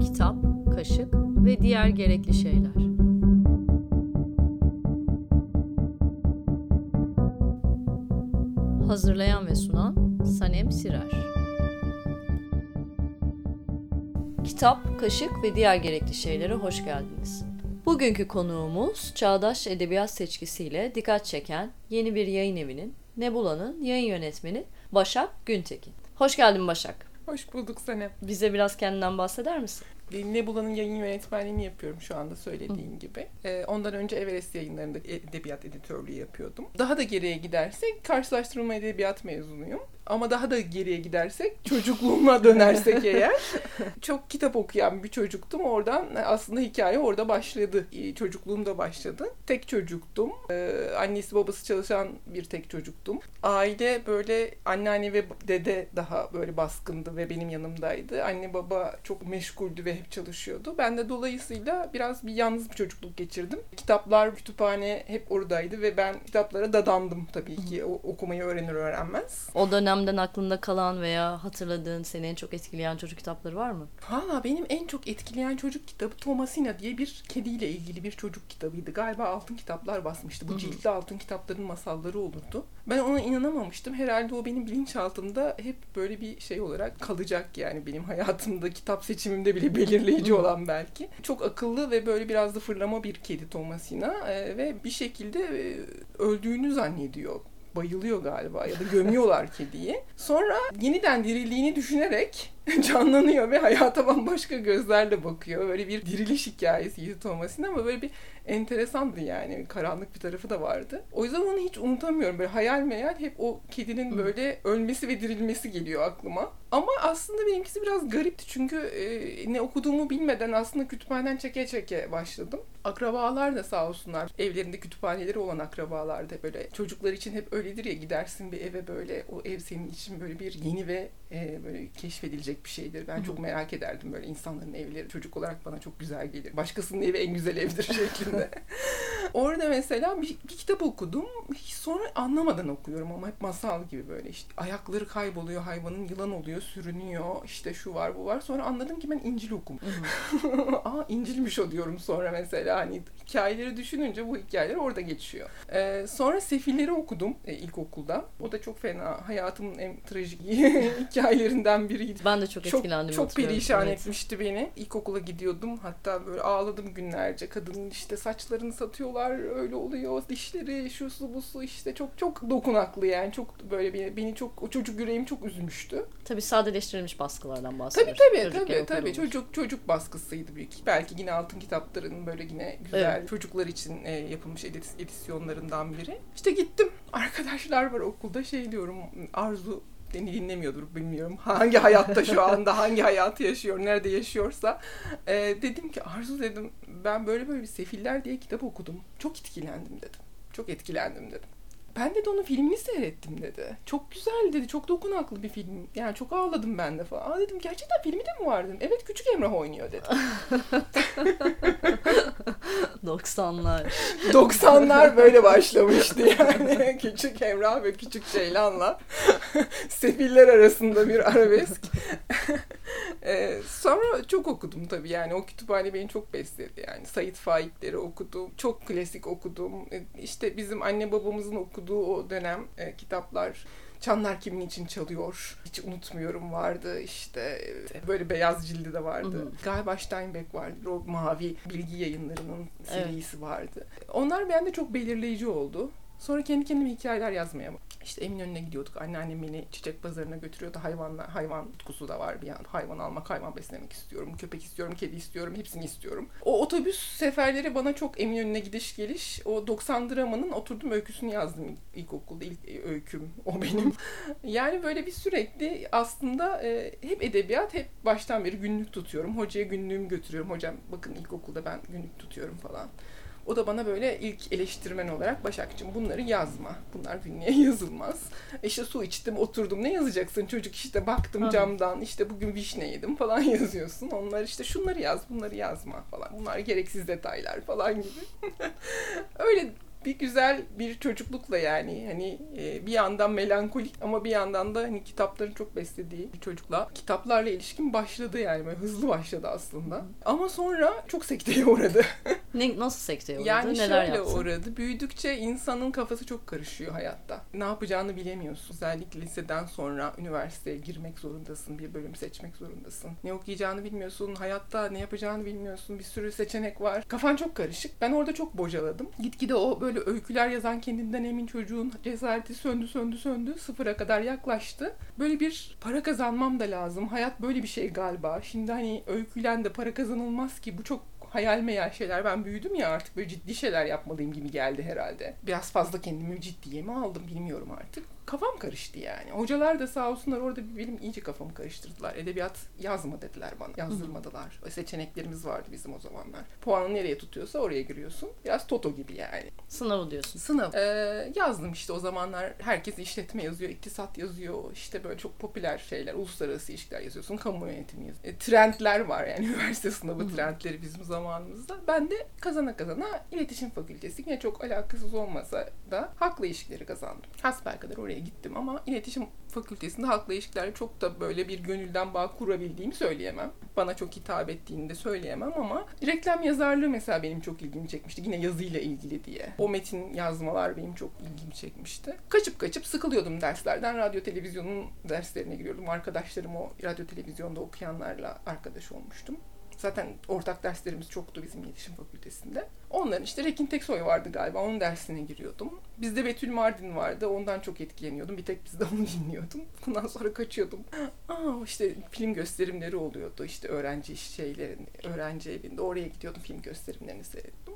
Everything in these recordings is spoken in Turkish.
Kitap, kaşık ve diğer gerekli şeyler. Hazırlayan ve sunan Sanem Sirer. Kitap, kaşık ve diğer gerekli şeylere hoş geldiniz. Bugünkü konuğumuz Çağdaş Edebiyat Seçkisiyle dikkat çeken yeni bir yayın evinin Nebula'nın yayın yönetmeni Başak Güntekin. Hoş geldin Başak. Hoş bulduk Sanem. Bize biraz kendinden bahseder misin? Nebula'nın yayın yönetmenliğini yapıyorum şu anda söylediğin gibi. Ee, ondan önce Everest yayınlarında edebiyat editörlüğü yapıyordum. Daha da geriye gidersek karşılaştırma edebiyat mezunuyum. Ama daha da geriye gidersek çocukluğuma dönersek eğer çok kitap okuyan bir çocuktum. Oradan aslında hikaye orada başladı. Çocukluğumda başladı. Tek çocuktum. Ee, annesi babası çalışan bir tek çocuktum. Aile böyle anneanne ve dede daha böyle baskındı ve benim yanımdaydı. Anne baba çok meşguldü ve hep çalışıyordu. Ben de dolayısıyla biraz bir yalnız bir çocukluk geçirdim. Kitaplar, kütüphane hep oradaydı ve ben kitaplara dadandım tabii ki okumayı öğrenir öğrenmez. O dönemden aklında kalan veya hatırladığın seni en çok etkileyen çocuk kitapları var mı? Valla benim en çok etkileyen çocuk kitabı Thomasina diye bir kediyle ilgili bir çocuk kitabıydı. Galiba altın kitaplar basmıştı. Bu ciltli altın kitapların masalları olurdu. Ben ona inanamamıştım. Herhalde o benim bilinçaltımda hep böyle bir şey olarak kalacak yani benim hayatımda kitap seçimimde bile belirleyici olan belki. Çok akıllı ve böyle biraz da fırlama bir kedi Thomasina ee, ve bir şekilde e, öldüğünü zannediyor bayılıyor galiba ya da gömüyorlar kediyi. Sonra yeniden dirildiğini düşünerek canlanıyor ve hayata bambaşka gözlerle bakıyor. Böyle bir diriliş hikayesiydi Thomas'ın ama böyle bir enteresandı yani. Karanlık bir tarafı da vardı. O yüzden onu hiç unutamıyorum. Böyle hayal meyal hep o kedinin böyle ölmesi ve dirilmesi geliyor aklıma. Ama aslında benimkisi biraz garipti çünkü e, ne okuduğumu bilmeden aslında kütüphaneden çeke çeke başladım. Akrabalar da sağ olsunlar. Evlerinde kütüphaneleri olan akrabalar da böyle çocuklar için hep öyledir ya gidersin bir eve böyle o ev senin için böyle bir yeni ve e, böyle keşfedilecek bir şeydir. Ben çok merak ederdim böyle insanların evleri. Çocuk olarak bana çok güzel gelir. Başkasının evi en güzel evdir şeklinde. Orada mesela bir, bir kitap okudum. Sonra anlamadan okuyorum ama hep masal gibi böyle işte ayakları kayboluyor hayvanın yılan oluyor sürünüyor işte şu var bu var. Sonra anladım ki ben İncil okum. Aa İncilmiş o diyorum sonra mesela hani hikayeleri düşününce bu hikayeler orada geçiyor. Ee, sonra Sefilleri okudum e, ilkokulda. O da çok fena. Hayatımın en trajik hikayelerinden biriydi. Ben de çok etkilendim. Çok, çok perişan evet. etmişti beni. İlkokula gidiyordum. Hatta böyle ağladım günlerce. Kadının işte saçlarını satıyorlar. Öyle oluyor. Dişleri, şu su bu su işte çok çok dokunaklı yani. Çok böyle beni, beni çok o çocuk yüreğimi çok üzmüştü. Tabii sadeleştirilmiş baskılardan bahsediyoruz. Tabii tabii tabii tabii çocuk çocuk baskısıydı büyük. Belki yine altın kitapların böyle yine güzel evet. çocuklar için e, yapılmış edis, edisyonlarından biri. İşte gittim. Arkadaşlar var okulda şey diyorum Arzu beni dinlemiyordur bilmiyorum. Hangi hayatta şu anda hangi hayatı yaşıyor, nerede yaşıyorsa. E, dedim ki Arzu dedim ben böyle böyle bir Sefiller diye kitap okudum. Çok etkilendim dedim. Çok etkilendim dedim. Ben de onun filmini seyrettim dedi. Çok güzel dedi. Çok dokunaklı bir film. Yani çok ağladım ben de falan. Aa dedim gerçekten filmi de mi var dedim. Evet Küçük Emrah oynuyor dedi. 90'lar. 90'lar böyle başlamıştı yani. Küçük Emrah ve Küçük Ceylan'la sefiller arasında bir arabesk. ee, sonra çok okudum tabii yani o kütüphane beni çok besledi yani. Sait Faikleri okudum. Çok klasik okudum. İşte bizim anne babamızın okuduğu o dönem e, kitaplar Çanlar kimin için çalıyor? Hiç unutmuyorum vardı işte böyle beyaz cildi de vardı. Hı hı. Galiba Steinbeck vardı. O mavi bilgi yayınlarının serisi evet. vardı. Onlar bende çok belirleyici oldu. Sonra kendi kendime hikayeler yazmaya işte Eminönü'ne gidiyorduk. Anneannem beni çiçek pazarına götürüyordu. Hayvanlar, hayvan tutkusu da var bir yan. Hayvan almak, hayvan beslemek istiyorum. Köpek istiyorum, kedi istiyorum. Hepsini istiyorum. O otobüs seferleri bana çok Eminönü'ne gidiş geliş. O 90 dramanın oturdum öyküsünü yazdım ilkokulda. ilk öyküm o benim. yani böyle bir sürekli aslında e, hep edebiyat hep baştan beri günlük tutuyorum. Hocaya günlüğümü götürüyorum. Hocam bakın ilkokulda ben günlük tutuyorum falan O da bana böyle ilk eleştirmen olarak Başakçım bunları yazma. Bunlar günlüğe yazılmaz. İşte su içtim oturdum ne yazacaksın çocuk işte baktım Hı. camdan işte bugün vişne yedim falan yazıyorsun. Onlar işte şunları yaz bunları yazma falan. Bunlar gereksiz detaylar falan gibi. Öyle bir güzel bir çocuklukla yani hani e, bir yandan melankolik ama bir yandan da hani kitapların çok beslediği bir çocukla kitaplarla ilişkim başladı yani böyle hızlı başladı aslında. Ama sonra çok sekteye uğradı. Ne, nasıl sekteye uğradı? Yani Neler şöyle yaptın? uğradı. Büyüdükçe insanın kafası çok karışıyor hayatta. Ne yapacağını bilemiyorsun. Özellikle liseden sonra üniversiteye girmek zorundasın. Bir bölüm seçmek zorundasın. Ne okuyacağını bilmiyorsun. Hayatta ne yapacağını bilmiyorsun. Bir sürü seçenek var. Kafan çok karışık. Ben orada çok bocaladım. Gitgide o böyle öyküler yazan kendinden emin çocuğun cesareti söndü söndü söndü. Sıfıra kadar yaklaştı. Böyle bir para kazanmam da lazım. Hayat böyle bir şey galiba. Şimdi hani öykülen de para kazanılmaz ki. Bu çok hayal meyal şeyler. Ben büyüdüm ya artık böyle ciddi şeyler yapmalıyım gibi geldi herhalde. Biraz fazla kendimi ciddiye mi aldım bilmiyorum artık. Kafam karıştı yani. Hocalar da sağ olsunlar orada bir benim iyice kafamı karıştırdılar. Edebiyat yazma dediler bana. Yazdırmadılar. Seçeneklerimiz vardı bizim o zamanlar. Puanı nereye tutuyorsa oraya giriyorsun. Biraz toto gibi yani. Sınavı diyorsun. Sınav. Ee, yazdım işte o zamanlar herkes işletme yazıyor, iktisat yazıyor. işte böyle çok popüler şeyler, uluslararası ilişkiler yazıyorsun, kamu yönetimi yazıyorsun. E, trendler var yani üniversite sınavı trendleri bizim zamanımızda. Ben de kazana kazana iletişim fakültesi yine çok alakasız olmasa da halkla ilişkileri kazandım. Hasbelkader oraya gittim ama iletişim fakültesinde halkla ilişkilerle çok da böyle bir gönülden bağ kurabildiğimi söyleyemem. Bana çok hitap ettiğini de söyleyemem ama reklam yazarlığı mesela benim çok ilgimi çekmişti. Yine yazıyla ilgili diye. O metin yazmalar benim çok ilgimi çekmişti. Kaçıp kaçıp sıkılıyordum derslerden. Radyo televizyonun derslerine giriyordum. Arkadaşlarım o radyo televizyonda okuyanlarla arkadaş olmuştum. Zaten ortak derslerimiz çoktu bizim iletişim fakültesinde. Onların işte Rekin Teksoy vardı galiba. Onun dersine giriyordum. Bizde Betül Mardin vardı. Ondan çok etkileniyordum. Bir tek bizde onu dinliyordum. Ondan sonra kaçıyordum. Aa işte film gösterimleri oluyordu. İşte öğrenci şeylerin, öğrenci evinde. Oraya gidiyordum film gösterimlerini seyrettim.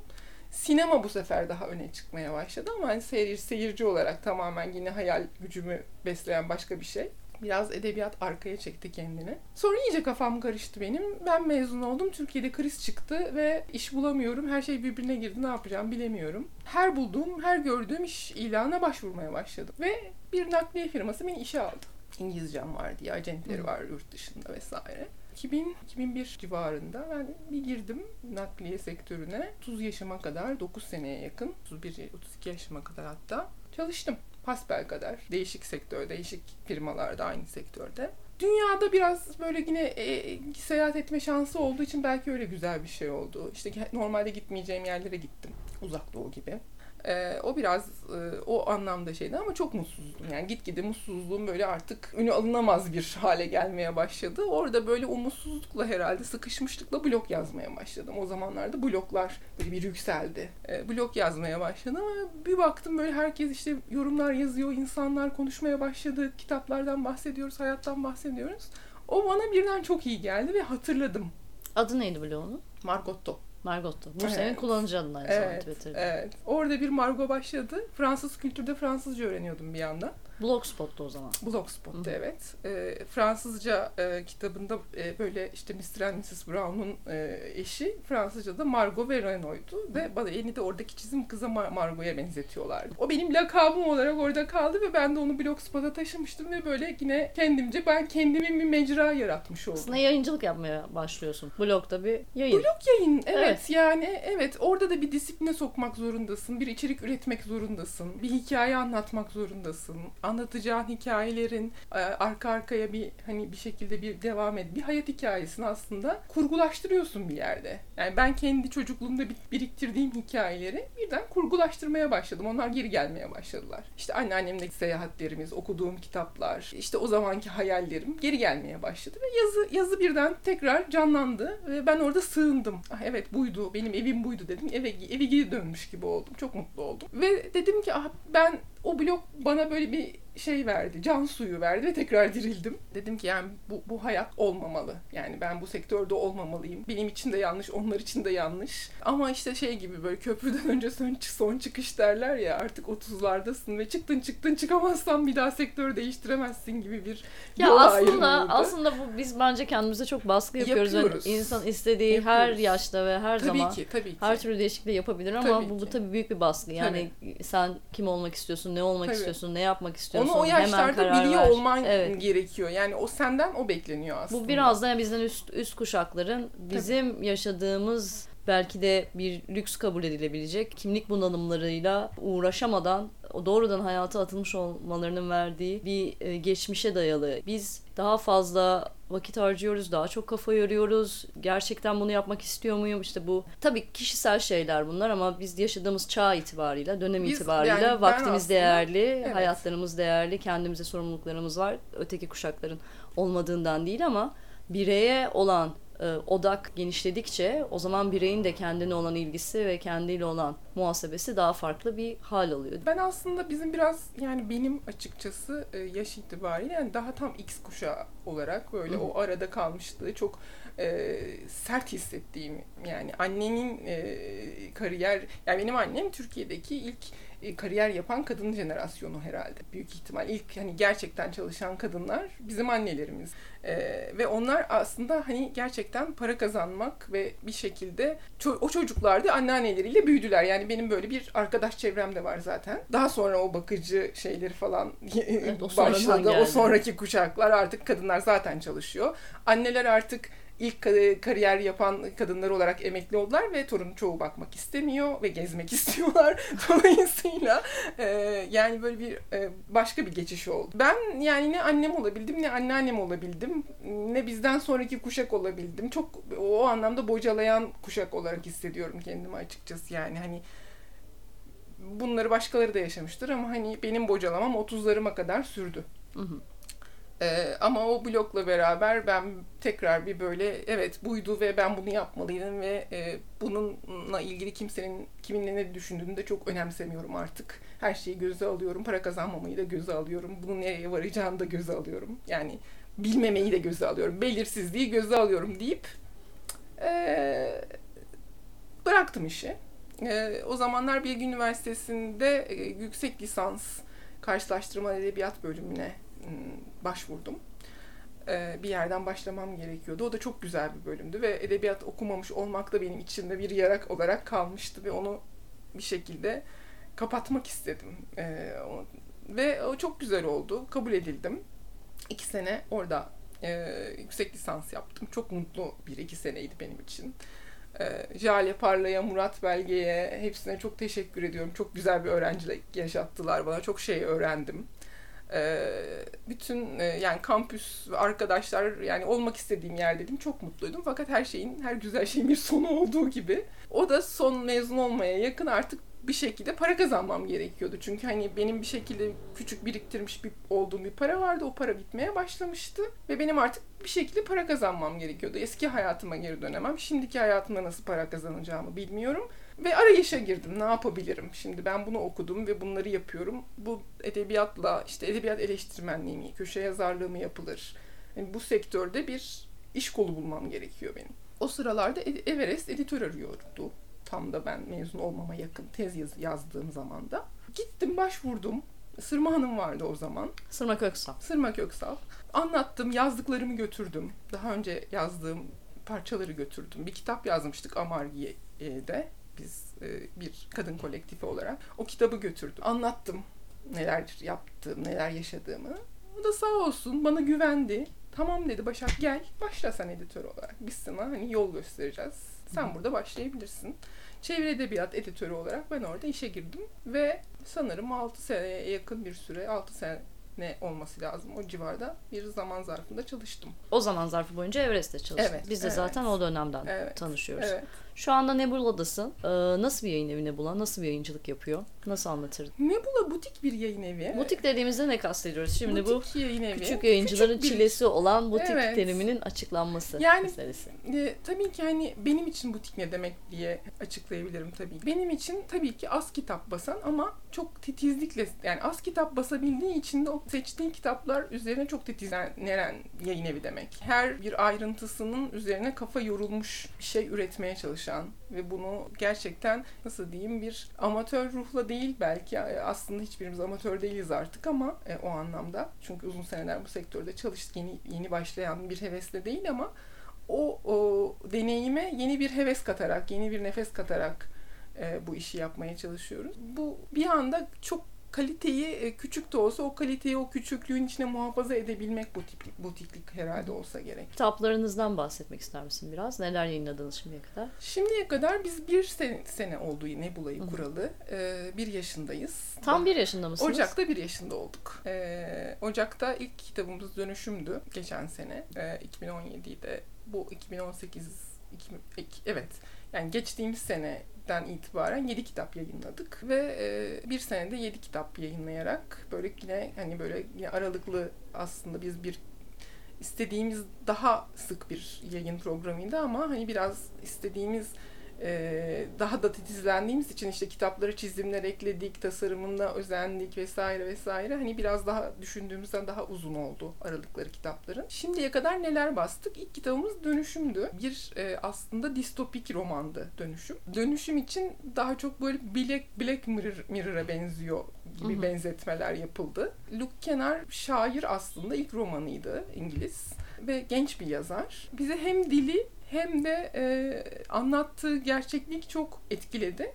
Sinema bu sefer daha öne çıkmaya başladı ama hani seyir, seyirci olarak tamamen yine hayal gücümü besleyen başka bir şey. Biraz edebiyat arkaya çekti kendini. Sonra iyice kafam karıştı benim. Ben mezun oldum. Türkiye'de kriz çıktı ve iş bulamıyorum. Her şey birbirine girdi. Ne yapacağım bilemiyorum. Her bulduğum, her gördüğüm iş ilanına başvurmaya başladım. Ve bir nakliye firması beni işe aldı. İngilizcem var diye, acentleri var yurt dışında vesaire. 2000-2001 civarında ben bir girdim nakliye sektörüne. 30 yaşıma kadar, 9 seneye yakın, 31-32 yaşıma kadar hatta çalıştım. Hasbel kadar. Değişik sektör, değişik firmalarda aynı sektörde. Dünyada biraz böyle yine e, seyahat etme şansı olduğu için belki öyle güzel bir şey oldu. İşte normalde gitmeyeceğim yerlere gittim. Uzak Doğu gibi. Ee, o biraz e, o anlamda şeydi ama çok mutsuzdum. Yani gitgide mutsuzluğum böyle artık önü alınamaz bir hale gelmeye başladı. Orada böyle umutsuzlukla herhalde sıkışmışlıkla blog yazmaya başladım. O zamanlarda bloglar böyle bir yükseldi. Ee, blog yazmaya başladım ama bir baktım böyle herkes işte yorumlar yazıyor, insanlar konuşmaya başladı. Kitaplardan bahsediyoruz, hayattan bahsediyoruz. O bana birden çok iyi geldi ve hatırladım. Adı neydi bloğunun? Margotto. Margotto. Bu Evet. senin kullanıcı adın aynı zamanda Evet, Twitter'da. evet. Orada bir Margot başladı. Fransız kültürde Fransızca öğreniyordum bir yandan. Blogspot'ta o zaman. Blogspot'ta Hı evet. Ee, Fransızca e, kitabında e, böyle işte Mr. and Mrs. Brown'un e, eşi Fransızca'da Margot ve Renault'du. Ve bana de oradaki çizim kıza Mar- Margot'a benzetiyorlardı. O benim lakabım olarak orada kaldı ve ben de onu Blogspot'a taşımıştım ve böyle yine kendimce ben kendimin bir mecra yaratmış oldum. Aslında yayıncılık yapmaya başlıyorsun. Blogda bir yayın. Blog yayın evet, Evet. yani evet orada da bir disipline sokmak zorundasın. Bir içerik üretmek zorundasın. Bir hikaye anlatmak zorundasın. Anlatacağın hikayelerin e, arka arkaya bir hani bir şekilde bir devam et. Bir hayat hikayesini aslında kurgulaştırıyorsun bir yerde. Yani ben kendi çocukluğumda bir- biriktirdiğim hikayeleri birden kurgulaştırmaya başladım. Onlar geri gelmeye başladılar. İşte anneannemle seyahatlerimiz, okuduğum kitaplar, işte o zamanki hayallerim geri gelmeye başladı ve yazı yazı birden tekrar canlandı ve ben orada sığındım. Ah evet buydu, benim evim buydu dedim. Eve eve geri dönmüş gibi oldum. Çok mutlu oldum. Ve dedim ki ah ben o blog bana böyle bir şey verdi, can suyu verdi ve tekrar dirildim. Dedim ki yani bu, bu hayat olmamalı. Yani ben bu sektörde olmamalıyım. Benim için de yanlış, onlar için de yanlış. Ama işte şey gibi böyle köprüden önce son, son çıkış derler ya artık 30'lardasın ve çıktın çıktın çıkamazsan bir daha sektör değiştiremezsin gibi bir ya aslında aslında bu biz bence kendimize çok baskı yapıyoruz. Yani Yapıyoruz. insan istediği her Yapıyoruz. yaşta ve her tabii zaman ki tabii ki. her türlü değişikliği yapabilir ama Tabii bu, bu tabii büyük bir baskı. Yani sen kim olmak istiyorsun, ne olmak Tabii. istiyorsun, ne yapmak istiyorsun Onu o yaşlarda biliyor ver. olman Evet. gerekiyor. Yani o senden o bekleniyor aslında. Bu biraz da bizden üst üst kuşakların bizim yaşadığımız belki de bir lüks kabul edilebilecek kimlik bunalımlarıyla uğraşamadan o doğrudan hayata atılmış olmalarının verdiği bir e, geçmişe dayalı. Biz daha fazla vakit harcıyoruz, daha çok kafa yoruyoruz. Gerçekten bunu yapmak istiyor muyum? İşte bu tabii kişisel şeyler bunlar ama biz yaşadığımız çağ itibarıyla, dönem Biz- itibarıyla yani vaktimiz aslında- değerli, Evet. hayatlarımız değerli, kendimize sorumluluklarımız var. Öteki kuşakların olmadığından değil ama bireye olan odak genişledikçe o zaman bireyin de kendine olan ilgisi ve kendiyle olan muhasebesi daha farklı bir hal alıyor. Ben aslında bizim biraz yani benim açıkçası e, yaş itibariyle yani daha tam X kuşağı olarak böyle Hı o arada kalmışlığı çok e, sert hissettiğim yani annenin e, kariyer yani benim annem Türkiye'deki ilk e, kariyer yapan kadın jenerasyonu herhalde. Büyük ihtimal ilk hani gerçekten çalışan kadınlar bizim annelerimiz. E, ve onlar aslında hani gerçekten para kazanmak ve bir şekilde ço- o çocuklar da anneanneleriyle büyüdüler. Yani benim böyle bir arkadaş çevrem de var zaten. Daha sonra o bakıcı şeyleri falan o sonradan başladı. O sonraki kuşaklar artık kadınlar zaten çalışıyor. Anneler artık ilk ka- kariyer yapan kadınlar olarak emekli oldular ve torun çoğu bakmak istemiyor ve gezmek istiyorlar. Dolayısıyla e, yani böyle bir e, başka bir geçiş oldu. Ben yani ne annem olabildim ne anneannem olabildim ne bizden sonraki kuşak olabildim. Çok o anlamda bocalayan kuşak olarak hissediyorum kendimi açıkçası yani hani bunları başkaları da yaşamıştır ama hani benim bocalamam 30'larıma kadar sürdü. Hı hı. Ee, ama o blokla beraber ben tekrar bir böyle evet buydu ve ben bunu yapmalıydım ve e, bununla ilgili kimsenin kiminle ne düşündüğünü de çok önemsemiyorum artık. Her şeyi göze alıyorum. Para kazanmamayı da göze alıyorum. Bunun nereye varacağını da göze alıyorum. Yani bilmemeyi de göze alıyorum. Belirsizliği göze alıyorum deyip e, bıraktım işi. E, o zamanlar Bilgi Üniversitesi'nde e, yüksek lisans karşılaştırma edebiyat bölümüne başvurdum. Ee, bir yerden başlamam gerekiyordu. O da çok güzel bir bölümdü ve edebiyat okumamış olmak da benim içimde bir yarak olarak kalmıştı ve onu bir şekilde kapatmak istedim. Ee, ve o çok güzel oldu. Kabul edildim. İki sene orada e, yüksek lisans yaptım. Çok mutlu bir iki seneydi benim için. Ee, Jale Parla'ya, Murat Belge'ye hepsine çok teşekkür ediyorum. Çok güzel bir öğrencilik yaşattılar bana. Çok şey öğrendim. Ee, bütün e, yani kampüs arkadaşlar yani olmak istediğim yer dedim çok mutluydum. Fakat her şeyin her güzel şeyin bir sonu olduğu gibi. O da son mezun olmaya yakın artık bir şekilde para kazanmam gerekiyordu. Çünkü hani benim bir şekilde küçük biriktirmiş bir olduğum bir para vardı. O para bitmeye başlamıştı ve benim artık bir şekilde para kazanmam gerekiyordu. Eski hayatıma geri dönemem. Şimdiki hayatımda nasıl para kazanacağımı bilmiyorum ve arayışa girdim. Ne yapabilirim? Şimdi ben bunu okudum ve bunları yapıyorum. Bu edebiyatla işte edebiyat eleştirmenliği mi, köşe yazarlığı mı yapılır? Yani bu sektörde bir iş kolu bulmam gerekiyor benim. O sıralarda Ed- Everest editör arıyordu. Tam da ben mezun olmama yakın tez yaz- yazdığım zaman da. Gittim başvurdum. Sırma Hanım vardı o zaman. Sırma Köksal. Sırma Köksal. Anlattım, yazdıklarımı götürdüm. Daha önce yazdığım parçaları götürdüm. Bir kitap yazmıştık Amargiye'de. Biz e, bir kadın kolektifi olarak. O kitabı götürdüm. Anlattım neler yaptığım, neler yaşadığımı. O da sağ olsun bana güvendi. Tamam dedi Başak gel başla sen editör olarak. Biz sana hani yol göstereceğiz. Sen burada başlayabilirsin. Çevre edebiyat editörü olarak ben orada işe girdim ve sanırım 6 seneye yakın bir süre 6 sene olması lazım o civarda bir zaman zarfında çalıştım. O zaman zarfı boyunca Everest'te çalıştın. Evet, Biz de evet. zaten o dönemden Evet, tanışıyoruz. Evet. Şu anda Nebula'dasın. Ee, nasıl bir yayın evi Nebula? Nasıl bir yayıncılık yapıyor? Nasıl anlatırdın? Nebula butik bir yayın evi. Butik dediğimizde ne kastediyoruz? Şimdi bu Butik yayın evi. küçük yayıncıların Küçük bir- çilesi olan butik Evet. teriminin açıklanması Yani- meselesi. E, tabii ki hani benim için butik ne demek diye açıklayabilirim tabii. Benim için tabii ki az kitap basan ama çok titizlikle yani az kitap basabildiği için de o seçtiğin kitaplar üzerine çok titizlenen yayın evi demek. Her bir ayrıntısının üzerine kafa yorulmuş bir şey üretmeye çalışan ve bunu gerçekten nasıl diyeyim bir amatör ruhla değil belki. Aslında hiçbirimiz amatör değiliz artık ama e, o anlamda. Çünkü uzun seneler bu sektörde çalıştık. Yeni yeni başlayan bir hevesle değil ama o, o deneyime yeni bir heves katarak, yeni bir nefes katarak e, bu işi yapmaya çalışıyoruz. Bu bir anda çok kaliteyi e, küçük de olsa o kaliteyi o küçüklüğün içine muhafaza edebilmek butik, butiklik herhalde olsa gerek. Kitaplarınızdan bahsetmek ister misin biraz? Neler yayınladınız şimdiye kadar? Şimdiye kadar biz bir sene, sene oldu Nebula'yı Hı-hı. kuralı. Ee, bir yaşındayız. Tam bir yaşında mısınız? Ocak'ta bir yaşında olduk. Ee, Ocak'ta ilk kitabımız Dönüşüm'dü geçen sene. Ee, 2017'de bu 2018 2000, evet yani geçtiğimiz seneden itibaren 7 kitap yayınladık ve e, bir senede 7 kitap yayınlayarak böyle yine hani böyle yine aralıklı aslında biz bir istediğimiz daha sık bir yayın programıydı ama hani biraz istediğimiz e, daha da titizlendiğimiz için işte kitapları çizimler ekledik, tasarımında özendik vesaire vesaire. Hani biraz daha düşündüğümüzden daha uzun oldu aralıkları kitapların. Şimdiye kadar neler bastık? İlk kitabımız Dönüşüm'dü. Bir e, aslında distopik romandı Dönüşüm. Dönüşüm için daha çok böyle Black, Black Mirror, Mirror'a benziyor gibi Hı-hı. benzetmeler yapıldı. Luke Kenar şair aslında ilk romanıydı İngiliz ve genç bir yazar. Bize hem dili hem de e, anlattığı gerçeklik çok etkiledi.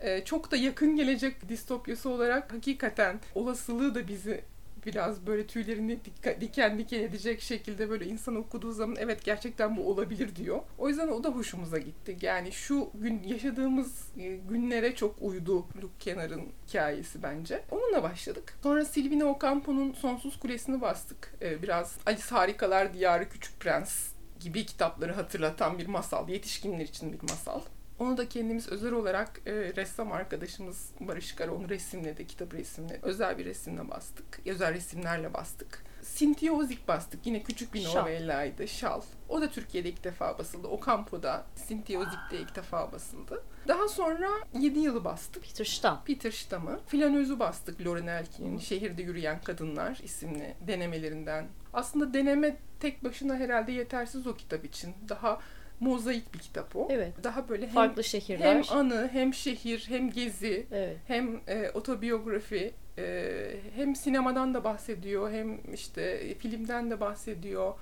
E, çok da yakın gelecek distopyası olarak hakikaten olasılığı da bizi biraz böyle tüylerini diken diken edecek şekilde böyle insan okuduğu zaman evet gerçekten bu olabilir diyor. O yüzden o da hoşumuza gitti. Yani şu gün yaşadığımız e, günlere çok uydu Luke Kenar'ın hikayesi bence. Onunla başladık. Sonra Silvina Ocampo'nun Sonsuz Kulesi'ni bastık. E, biraz Alice Harikalar Diyarı Küçük Prens gibi kitapları hatırlatan bir masal. Yetişkinler için bir masal. Onu da kendimiz özel olarak e, ressam arkadaşımız Barış Kara onu resimledi, kitap resimledi. Özel bir resimle bastık. Özel resimlerle bastık. Cynthia Ozick bastık. Yine küçük bir novellaydı. Şal. O da Türkiye'de ilk defa basıldı. O Campo'da Cynthia Ozick'te ilk defa basıldı. Daha sonra 7 yılı bastık. Peter Stamm. Peter Stamm'ı. Flanöz'ü bastık Lauren Elkin'in Şehirde Yürüyen Kadınlar isimli denemelerinden. Aslında deneme tek başına herhalde yetersiz o kitap için. Daha mozaik bir kitap o. Evet. Daha böyle hem, farklı şehirler. Hem anı, hem şehir, hem gezi, evet. hem e, otobiyografi, e, hem sinemadan da bahsediyor, hem işte filmden de bahsediyor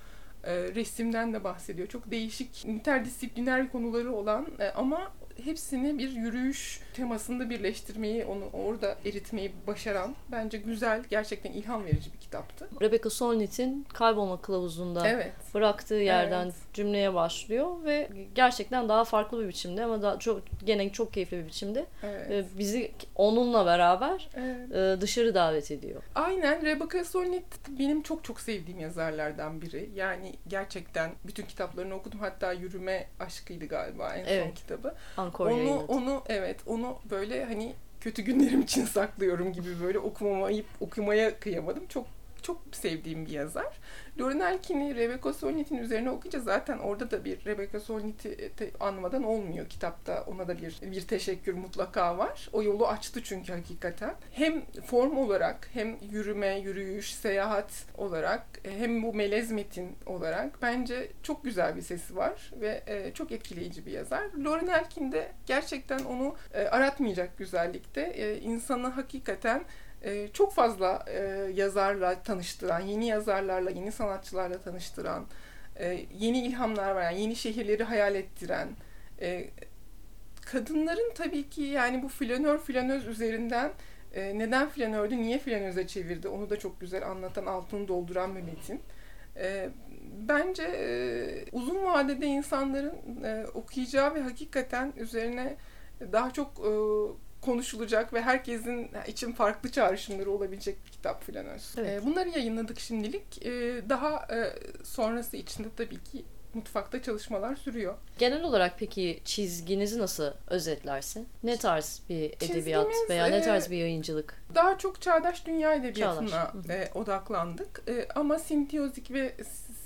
e, resimden de bahsediyor. Çok değişik interdisipliner konuları olan e, ama hepsini bir yürüyüş temasında birleştirmeyi, onu orada eritmeyi başaran bence güzel, gerçekten ilham verici bir kitaptı. Rebecca Solnit'in Kaybolma Kılavuzu'nda evet. bıraktığı yerden evet. cümleye başlıyor ve gerçekten daha farklı bir biçimde ama daha çok gene çok keyifli bir biçimde evet. bizi onunla beraber evet. E, dışarı davet ediyor. Aynen Rebecca Solnit benim çok çok sevdiğim yazarlardan biri. Yani gerçekten bütün kitaplarını okudum. Hatta Yürüme Aşkıydı galiba en evet. son kitabı. Ankor onu onu evet onu böyle hani kötü günlerim için saklıyorum gibi böyle okumamayıp okumaya kıyamadım. Çok çok sevdiğim bir yazar. Lauren Elkin'i Rebecca Solnit'in üzerine okuyunca zaten orada da bir Rebecca Solnit'i anmadan olmuyor. Kitapta ona da bir bir teşekkür mutlaka var. O yolu açtı çünkü hakikaten. Hem form olarak hem yürüme, yürüyüş, seyahat olarak hem bu melez metin olarak bence çok güzel bir sesi var ve e, çok etkileyici bir yazar. Lauren Elkin de gerçekten onu e, aratmayacak güzellikte. E, insanı hakikaten e, çok fazla e, yazarla tanıştıran, yeni yazarlarla, yeni sanatçılarla tanıştıran, e, yeni ilhamlar veren, yeni şehirleri hayal ettiren, e, kadınların tabii ki yani bu flanör flanöz üzerinden neden flanördü, niye flanöze çevirdi onu da çok güzel anlatan, altını dolduran bir metin. Bence uzun vadede insanların okuyacağı ve hakikaten üzerine daha çok konuşulacak ve herkesin için farklı çağrışımları olabilecek bir kitap filan Evet. Ee, bunları yayınladık şimdilik. Ee, daha e, sonrası içinde tabii ki mutfakta çalışmalar sürüyor. Genel olarak peki çizginizi nasıl özetlersin? Ne tarz bir edebiyat Çizgimiz, veya ne tarz bir yayıncılık Daha çok çağdaş dünya edebiyatına Çağdaş. e, odaklandık. E, ama Simtiozik ve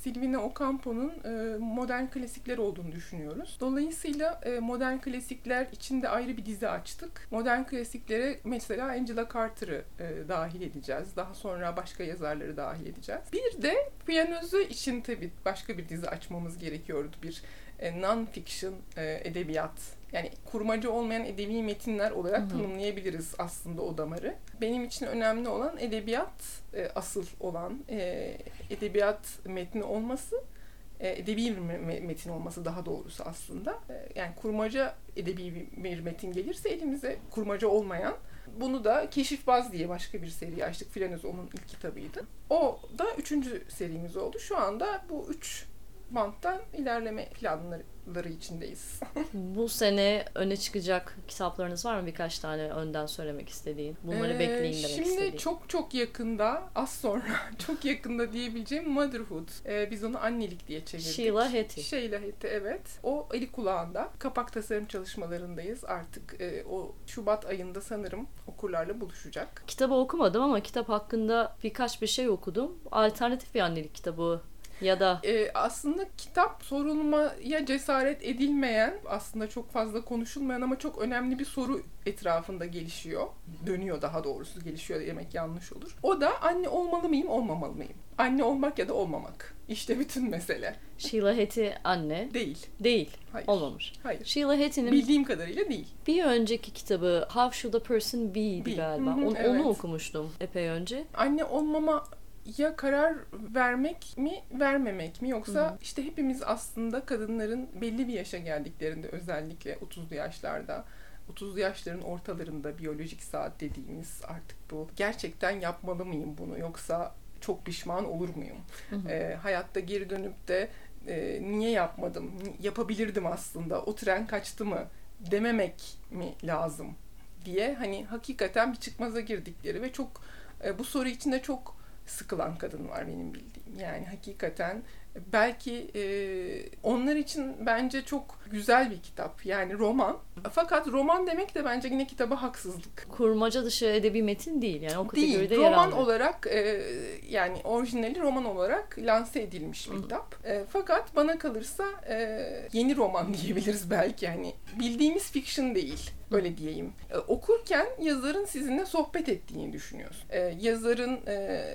Silvina Ocampo'nun e, modern klasikler olduğunu düşünüyoruz. Dolayısıyla e, modern klasikler için de ayrı bir dizi açtık. Modern klasiklere mesela Angela Carter'ı e, dahil edeceğiz. Daha sonra başka yazarları dahil edeceğiz. Bir de Piyanozu için tabii başka bir dizi açmamız gerekiyordu. Bir e, non-fiction e, edebiyat yani kurmacı olmayan edebi metinler olarak Hı hı. tanımlayabiliriz aslında o damarı. Benim için önemli olan edebiyat e, asıl olan e, edebiyat metni olması e, edebi bir me- metin olması daha doğrusu aslında. E, yani kurmaca edebi bir- metin gelirse elimize kurmaca olmayan bunu da Keşifbaz diye başka bir seri açtık. Filonoz onun ilk kitabıydı. O da üçüncü serimiz oldu. Şu anda bu üç banttan ilerleme planları içindeyiz. Bu sene öne çıkacak kitaplarınız var mı? Birkaç tane önden söylemek istediğin. Bunları Ee, bekleyin demek Şimdi istediğin. çok çok yakında, az sonra çok yakında diyebileceğim Motherhood. Ee, biz onu annelik diye çevirdik. Sheila Heti. Sheila Heti evet. O eli kulağında. Kapak tasarım çalışmalarındayız. Artık e, o Şubat ayında sanırım okurlarla buluşacak. Kitabı okumadım ama kitap hakkında birkaç bir şey okudum. Alternatif bir annelik kitabı ya da Ee, aslında kitap sorulmaya cesaret edilmeyen, aslında çok fazla konuşulmayan ama çok önemli bir soru etrafında gelişiyor. Dönüyor daha doğrusu, gelişiyor demek yanlış olur. O da anne olmalı mıyım, olmamalı mıyım? Anne olmak ya da olmamak. İşte bütün mesele. Sheila Heti anne Değil. değil. Hayır. Olmamış. Hayır. Sheila Heti'nin Bildiğim kadarıyla değil. bir önceki kitabı How Should a Person Be'di Be. galiba. Hı hı, onu, evet. onu okumuştum epey önce. Anne olmama ya karar vermek mi vermemek mi yoksa Hı. işte hepimiz aslında kadınların belli bir yaşa geldiklerinde özellikle 30'lu yaşlarda 30'lu yaşların ortalarında biyolojik saat dediğimiz artık bu gerçekten yapmalı mıyım bunu yoksa çok pişman olur muyum? Hı hı. Ee, hayatta geri dönüp de e, niye yapmadım? Yapabilirdim aslında. O tren kaçtı mı? Dememek mi lazım diye hani hakikaten bir çıkmaza girdikleri ve çok e, bu soru içinde çok sıkılan kadın var benim bildiğim. Yani hakikaten belki e, onlar için bence çok güzel bir kitap. Yani roman. Fakat roman demek de bence yine kitaba haksızlık. Kurmaca dışı edebi metin değil. Yani o Değil. kategoride yer Roman almıyor. olarak e, yani orijinali roman olarak lanse edilmiş bir kitap. E, fakat bana kalırsa e, yeni roman diyebiliriz belki. Yani bildiğimiz fiction değil. Öyle diyeyim. E, okurken yazarın sizinle sohbet ettiğini düşünüyorsun. E, yazarın e,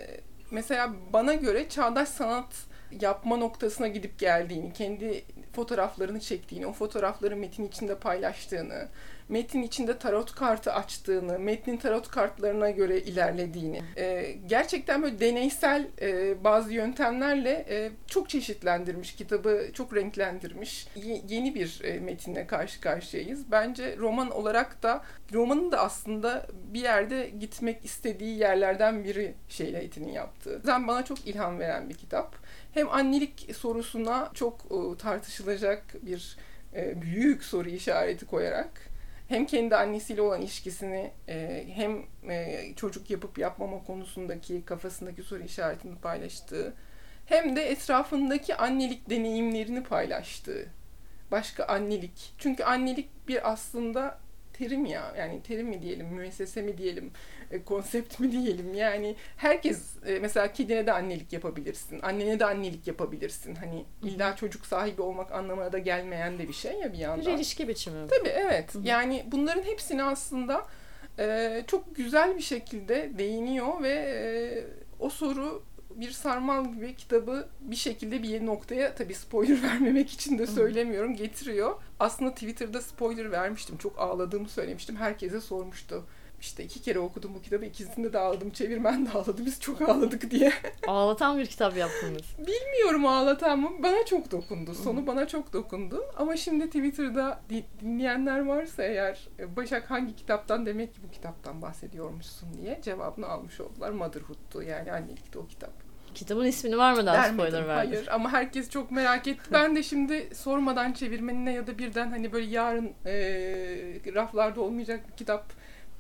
mesela bana göre çağdaş sanat yapma noktasına gidip geldiğini, kendi fotoğraflarını çektiğini, o fotoğrafları metin içinde paylaştığını, metin içinde tarot kartı açtığını, metnin tarot kartlarına göre ilerlediğini, e, gerçekten böyle deneysel e, bazı yöntemlerle e, çok çeşitlendirmiş, kitabı çok renklendirmiş, Ye- yeni bir e, metinle karşı karşıyayız. Bence roman olarak da, romanın da aslında bir yerde gitmek istediği yerlerden biri Şeyla Eti'nin yaptığı. Zaten bana çok ilham veren bir kitap. Hem annelik sorusuna çok e, tartışılacak bir e, büyük soru işareti koyarak hem kendi annesiyle olan ilişkisini e, hem e, çocuk yapıp yapmama konusundaki kafasındaki soru işaretini paylaştığı hem de etrafındaki annelik deneyimlerini paylaştığı başka annelik. Çünkü annelik bir aslında terim ya yani terim mi diyelim müessese mi diyelim e, konsept mi diyelim yani herkes e, mesela kedine de annelik yapabilirsin annene de annelik yapabilirsin hani illa çocuk sahibi olmak anlamına da gelmeyen de bir şey ya bir Bir yandan. ilişki biçimi. Tabii evet Hı hı. yani bunların hepsini aslında e, çok güzel bir şekilde değiniyor ve e, o soru bir sarmal gibi kitabı bir şekilde bir noktaya tabii spoiler vermemek için de söylemiyorum getiriyor. Aslında Twitter'da spoiler vermiştim. Çok ağladığımı söylemiştim. Herkese sormuştu. İşte iki kere okudum bu kitabı. ikisinde de ağladım. Çevirmen de ağladı. Biz çok ağladık diye. Ağlatan bir kitap yaptınız. Bilmiyorum ağlatan mı? Bana çok dokundu. Sonu bana çok dokundu. Ama şimdi Twitter'da di- dinleyenler varsa eğer e, Başak hangi kitaptan demek ki bu kitaptan bahsediyormuşsun diye cevabını almış oldular. Motherhood'tu yani annelikti o kitap. Kitabın ismini vermeden Vermedim, spoiler verdin. Hayır ama herkes çok merak etti. Ben de şimdi sormadan çevirmenine ya da birden hani böyle yarın e, raflarda olmayacak bir kitap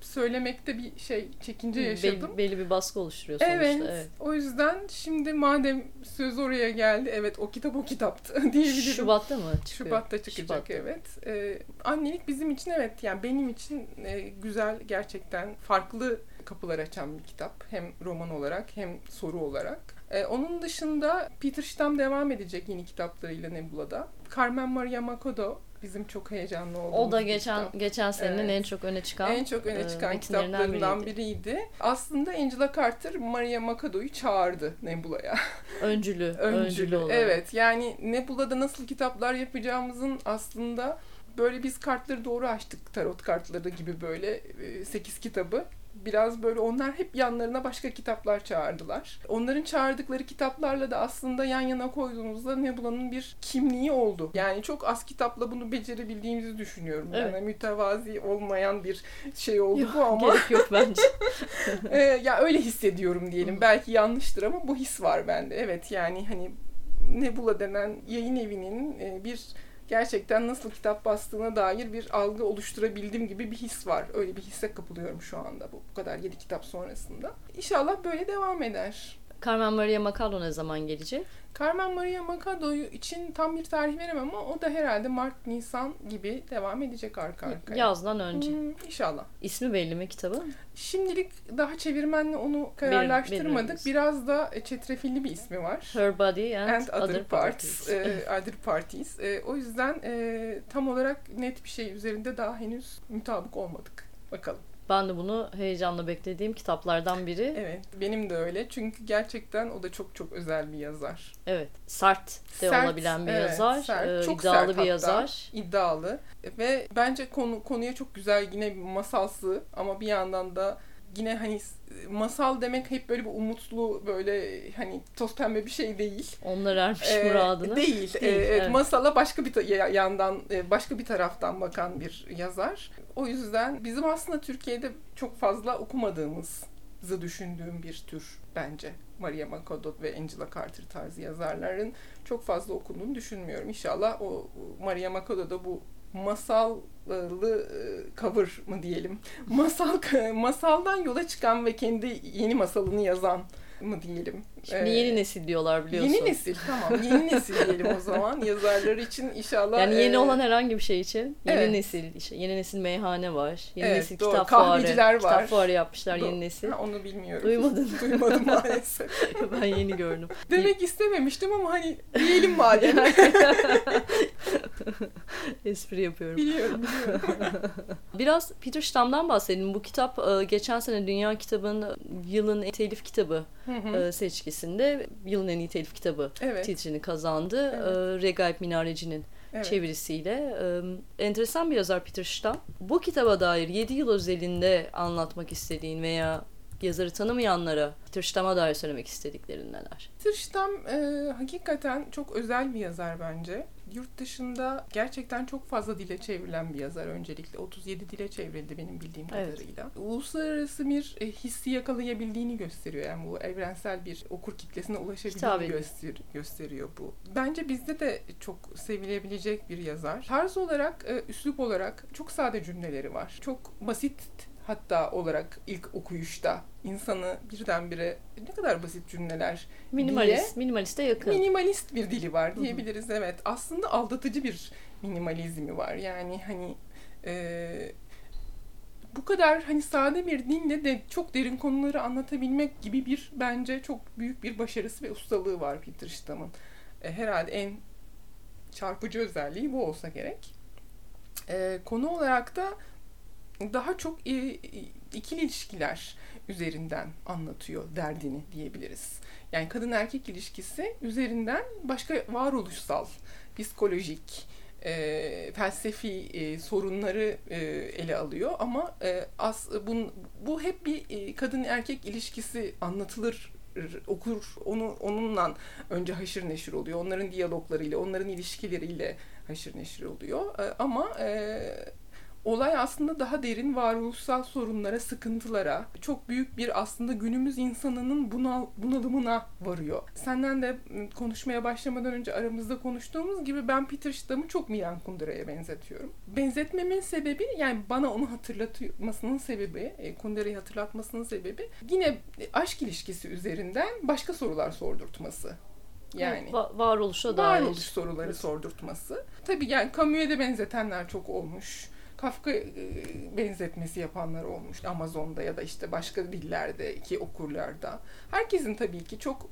söylemekte bir şey çekince Hı, yaşadım. Belli, belli bir baskı oluşturuyor sonuçta. Evet, Evet. O yüzden şimdi madem söz oraya geldi, evet o kitap o kitaptı diyebilirim. Şubat'ta mı çıkıyor? Şubat'ta çıkacak Şubat'ta. evet. Ee, annelik bizim için evet yani benim için e, güzel gerçekten farklı kapılar açan bir kitap. Hem roman olarak hem soru olarak. Ee, onun dışında Peter Stamm devam edecek yeni kitaplarıyla Nebula'da. Carmen Maria Macodo bizim çok heyecanlı olduğumuz O da geçen kitap. geçen senenin Evet. en çok öne çıkan en çok öne e, çıkan metinlerinden kitaplarından biriydi. biriydi. Aslında Angela Carter Maria Macado'yu çağırdı Nebula'ya. öncülü, öncülü, Öncülü. olarak. Evet yani Nebula'da nasıl kitaplar yapacağımızın aslında böyle biz kartları doğru açtık tarot kartları gibi böyle 8 kitabı. Biraz böyle onlar hep yanlarına başka kitaplar çağırdılar. Onların çağırdıkları kitaplarla da aslında yan yana koyduğumuzda Nebula'nın bir kimliği oldu. Yani çok az kitapla bunu becerebildiğimizi düşünüyorum. Evet. Yani mütevazi olmayan bir şey oldu Yok, bu ama gerek yok bence. ee, ya öyle hissediyorum diyelim. Belki yanlıştır ama bu his var bende. Evet yani hani Nebula denen yayın evinin e, bir gerçekten nasıl kitap bastığına dair bir algı oluşturabildim gibi bir his var. Öyle bir hisse kapılıyorum şu anda bu, bu kadar yedi kitap sonrasında. İnşallah böyle devam eder. Carmen Maria Macado ne zaman gelecek? Carmen Maria Machado için tam bir tarih veremem ama o da herhalde Mart, Nisan gibi devam edecek arka arkaya. Yazdan önce. Hmm, inşallah. İsmi belli mi kitabın? Şimdilik daha çevirmenle onu kararlaştırmadık. belirleriz. Biraz da çetrefilli bir ismi var. Her Body and, And Other, Other Parts. E, other Parties. E, o yüzden e, tam olarak net bir şey üzerinde daha henüz mutabık olmadık. Bakalım. Ben de bunu heyecanla beklediğim kitaplardan biri. Evet. Benim de öyle. Çünkü gerçekten o da çok çok özel bir yazar. Evet. Sert de Sert, olabilen bir evet, yazar. sert. e, Çok iddialı sert bir hatta. yazar. iddialı ve bence konu konuya çok güzel yine bir masalsı ama bir yandan da yine hani masal demek hep böyle bir umutlu böyle hani toz pembe bir şey değil. Onlar ermiş Ee, muradına. Değil. Değil, Ee, evet. Masala başka bir yandan e, başka bir taraftan bakan bir yazar. O yüzden bizim aslında Türkiye'de çok fazla okumadığımızı düşündüğüm bir tür bence. Maria Machado ve Angela Carter tarzı yazarların çok fazla okunduğunu düşünmüyorum. İnşallah o Maria Machado da bu masallı e, cover mı diyelim. Masal masaldan yola çıkan ve kendi yeni masalını yazan mı diyelim. Şimdi Ee, yeni nesil diyorlar biliyorsun. Yeni nesil tamam. Yeni nesil diyelim o zaman. Yazarlar için inşallah. Yani yeni e, olan herhangi bir şey için yeni evet. nesil, işte yeni nesil meyhane var. Yeni Evet, nesil doğru. kitap fuarı. Kahveciler var. Kitap fuarı yapmışlar Do- yeni nesil. Ha, onu bilmiyorum. Duymadın. Duymadım maalesef. ben yeni gördüm. Demek istememiştim ama hani diyelim madem. Espri yapıyorum. biliyorum biliyorum. Biraz Peter Stamm'dan bahsedelim. Bu kitap e, geçen sene Dünya Kitabı'nın yılın telif kitabı Hı e, seçkisinde yılın en iyi telif kitabı evet. titrini kazandı. Evet. E, Regaip Minareci'nin evet. çevirisiyle. E, enteresan bir yazar Peter Stamm. Bu kitaba dair 7 yıl özelinde anlatmak istediğin veya yazarı tanımayanlara Peter Stamm'a dair söylemek istediklerin neler? Tırştam e, hakikaten çok özel bir yazar bence. Yurt dışında gerçekten çok fazla dile çevrilen bir yazar öncelikle. 37 dile çevrildi benim bildiğim Evet. kadarıyla. Uluslararası bir e, hissi yakalayabildiğini gösteriyor. Yani bu evrensel bir okur kitlesine ulaşabildiğini göster- gösteriyor bu. Bence bizde de çok sevilebilecek bir yazar. Tarz olarak, e, üslup olarak çok sade cümleleri var. Çok basit hatta olarak ilk okuyuşta insanı birdenbire ne kadar basit cümleler Minimalist, minimaliste yakın. Minimalist bir dili var diyebiliriz evet. Aslında aldatıcı bir minimalizmi var. Yani hani e, bu kadar hani sade bir dille de çok derin konuları anlatabilmek gibi bir bence çok büyük bir başarısı ve ustalığı var Peter Stamm'ın. E, herhalde en çarpıcı özelliği bu olsa gerek. E, konu olarak da daha çok e, ikili ilişkiler üzerinden anlatıyor derdini diyebiliriz. Yani kadın erkek ilişkisi üzerinden başka varoluşsal, psikolojik, e, felsefi e, sorunları e, ele alıyor ama e, as, bun, bu hep bir e, kadın erkek ilişkisi anlatılır okur onu onunla önce haşır neşir oluyor. Onların diyaloglarıyla, onların ilişkileriyle haşır neşir oluyor. E, ama e, olay aslında daha derin varoluşsal sorunlara, sıkıntılara, çok büyük bir aslında günümüz insanının bunal, bunalımına varıyor. Senden de konuşmaya başlamadan önce aramızda konuştuğumuz gibi ben Peter Stamm'ı çok Milan Kundera'ya benzetiyorum. Benzetmemin sebebi yani bana onu hatırlatmasının sebebi, e, Kundera'yı hatırlatmasının sebebi yine aşk ilişkisi üzerinden başka sorular sordurtması. Yani Va- varoluşa dair. varoluş soruları sordurtması. Tabii yani Camus'e de benzetenler çok olmuş. Kafka e, benzetmesi yapanlar olmuş Amazon'da ya da işte başka dillerdeki okurlarda. Herkesin tabii ki çok